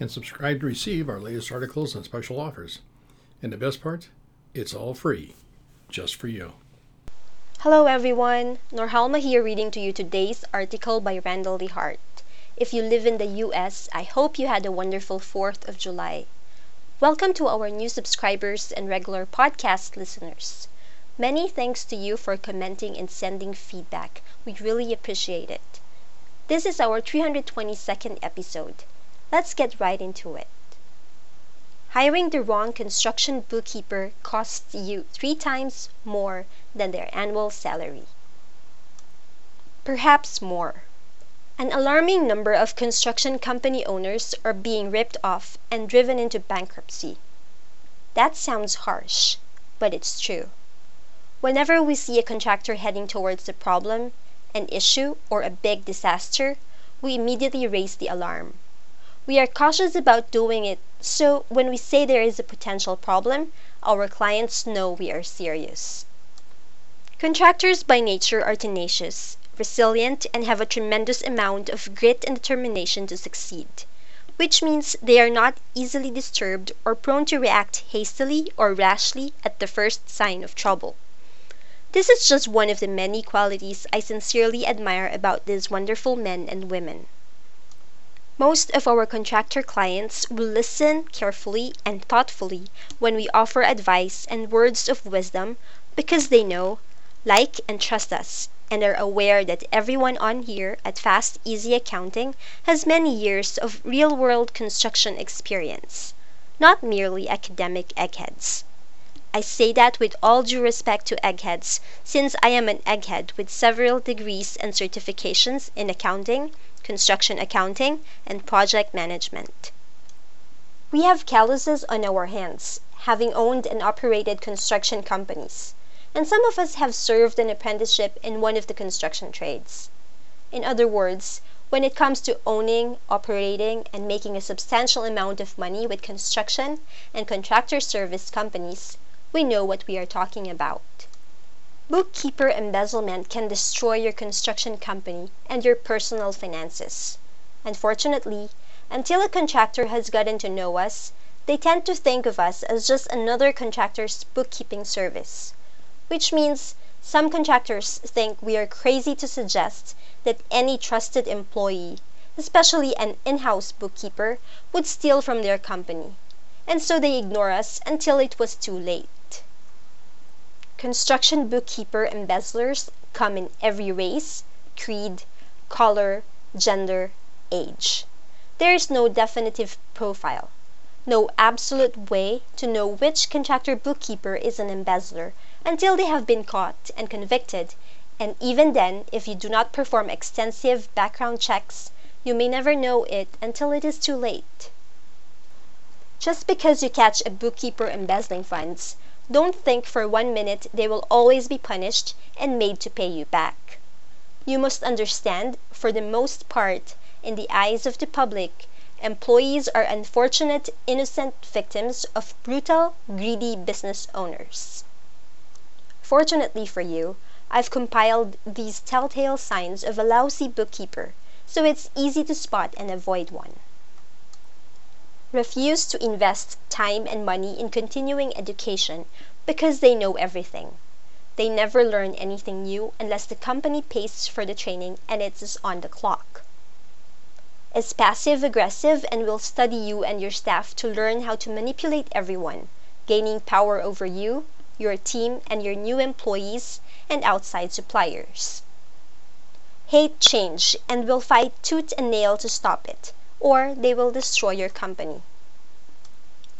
and subscribe to receive our latest articles and special offers. And the best part, it's all free, just for you. Hello everyone, Norhalma here reading to you today's article by Randal DeHart. If you live in the US, I hope you had a wonderful 4th of July. Welcome to our new subscribers and regular podcast listeners. Many thanks to you for commenting and sending feedback. We really appreciate it. This is our 322nd episode. Let's get right into it. Hiring the wrong construction bookkeeper costs you three times more than their annual salary. Perhaps more. An alarming number of construction company owners are being ripped off and driven into bankruptcy. That sounds harsh, but it's true. Whenever we see a contractor heading towards a problem, an issue, or a big disaster, we immediately raise the alarm. We are cautious about doing it, so when we say there is a potential problem, our clients know we are serious. Contractors by nature are tenacious, resilient, and have a tremendous amount of grit and determination to succeed, which means they are not easily disturbed or prone to react hastily or rashly at the first sign of trouble. This is just one of the many qualities I sincerely admire about these wonderful men and women. Most of our contractor clients will listen carefully and thoughtfully when we offer advice and words of wisdom because they know, like, and trust us, and are aware that everyone on here at Fast Easy Accounting has many years of real world construction experience, not merely academic eggheads. I say that with all due respect to eggheads, since I am an egghead with several degrees and certifications in accounting, construction accounting, and project management. We have calluses on our hands, having owned and operated construction companies, and some of us have served an apprenticeship in one of the construction trades. In other words, when it comes to owning, operating, and making a substantial amount of money with construction and contractor service companies, we know what we are talking about. Bookkeeper embezzlement can destroy your construction company and your personal finances. Unfortunately, until a contractor has gotten to know us, they tend to think of us as just another contractor's bookkeeping service, which means some contractors think we are crazy to suggest that any trusted employee, especially an in house bookkeeper, would steal from their company, and so they ignore us until it was too late. Construction bookkeeper embezzlers come in every race, creed, color, gender, age. There is no definitive profile, no absolute way to know which contractor bookkeeper is an embezzler until they have been caught and convicted, and even then, if you do not perform extensive background checks, you may never know it until it is too late. Just because you catch a bookkeeper embezzling funds don't think for one minute they will always be punished and made to pay you back. You must understand, for the most part, in the eyes of the public, employees are unfortunate innocent victims of brutal, greedy business owners. Fortunately for you, I've compiled these telltale signs of a lousy bookkeeper, so it's easy to spot and avoid one refuse to invest time and money in continuing education because they know everything. They never learn anything new unless the company pays for the training and it is on the clock. Is passive aggressive and will study you and your staff to learn how to manipulate everyone, gaining power over you, your team, and your new employees and outside suppliers. Hate change and will fight tooth and nail to stop it or they will destroy your company.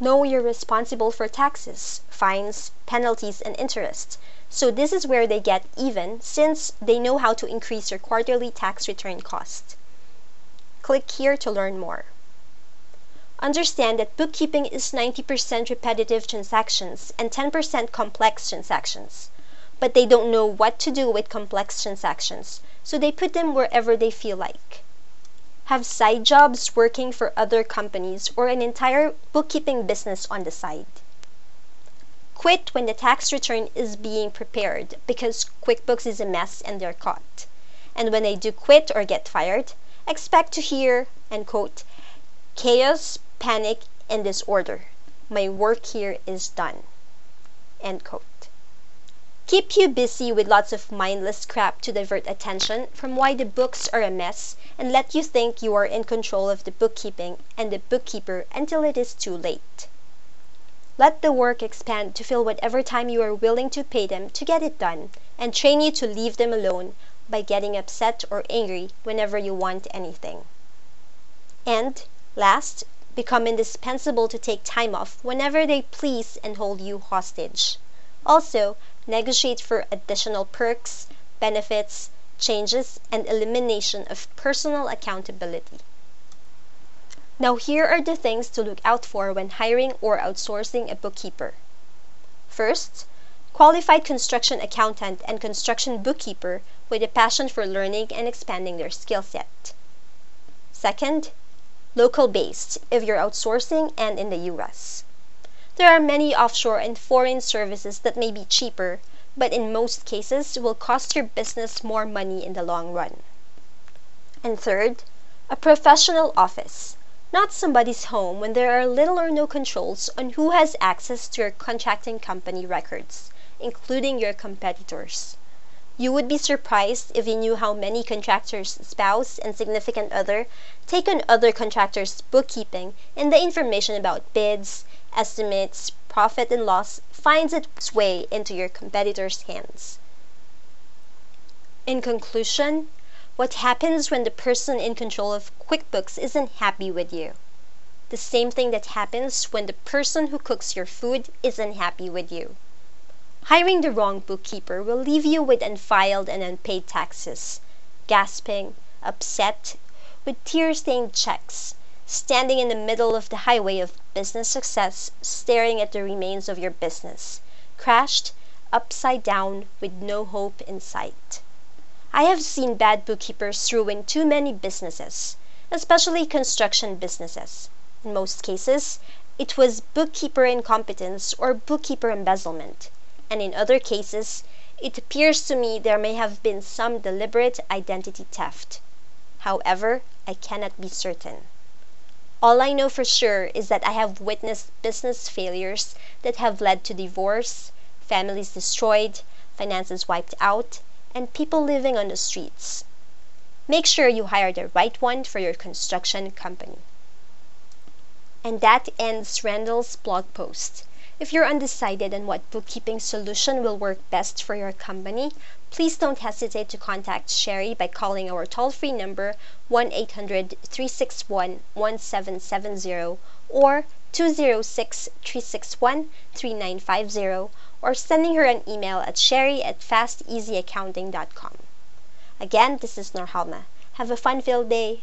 Know you're responsible for taxes, fines, penalties, and interest, so this is where they get even since they know how to increase your quarterly tax return cost. Click here to learn more. understand that bookkeeping is 90% repetitive transactions and 10% complex transactions. But they don't know what to do with complex transactions, so they put them wherever they feel like. Have side jobs working for other companies or an entire bookkeeping business on the side. Quit when the tax return is being prepared because QuickBooks is a mess and they're caught. And when they do quit or get fired, expect to hear, and quote, chaos, panic, and disorder. My work here is done. End quote. Keep you busy with lots of mindless crap to divert attention from why the books are a mess and let you think you are in control of the bookkeeping and the bookkeeper until it is too late. Let the work expand to fill whatever time you are willing to pay them to get it done, and train you to leave them alone by getting upset or angry whenever you want anything. And, last, become indispensable to take time off whenever they please and hold you hostage. Also, negotiate for additional perks, benefits, changes, and elimination of personal accountability. Now, here are the things to look out for when hiring or outsourcing a bookkeeper. First, qualified construction accountant and construction bookkeeper with a passion for learning and expanding their skill set. Second, local based if you're outsourcing and in the US. There are many offshore and foreign services that may be cheaper, but in most cases will cost your business more money in the long run. And third, a professional office, not somebody's home when there are little or no controls on who has access to your contracting company records, including your competitors. You would be surprised if you knew how many contractors' spouse and significant other take on other contractors' bookkeeping and the information about bids, estimates, profit and loss finds its way into your competitors' hands. In conclusion, what happens when the person in control of QuickBooks isn't happy with you? The same thing that happens when the person who cooks your food isn't happy with you. Hiring the wrong bookkeeper will leave you with unfiled and unpaid taxes, gasping, upset, with tear stained checks standing in the middle of the highway of business success, staring at the remains of your business, crashed, upside down, with no hope in sight. I have seen bad bookkeepers ruin too many businesses, especially construction businesses. In most cases, it was bookkeeper incompetence or bookkeeper embezzlement, and in other cases, it appears to me there may have been some deliberate identity theft. However, I cannot be certain. All I know for sure is that I have witnessed business failures that have led to divorce, families destroyed, finances wiped out, and people living on the streets. Make sure you hire the right one for your construction company. And that ends Randal's blog post. If you're undecided on what bookkeeping solution will work best for your company, please don't hesitate to contact Sherry by calling our toll free number 1 800 361 1770 or 206 361 3950 or sending her an email at sherry at fasteasyaccounting.com. Again, this is Norhalma. Have a fun filled day.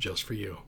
just for you.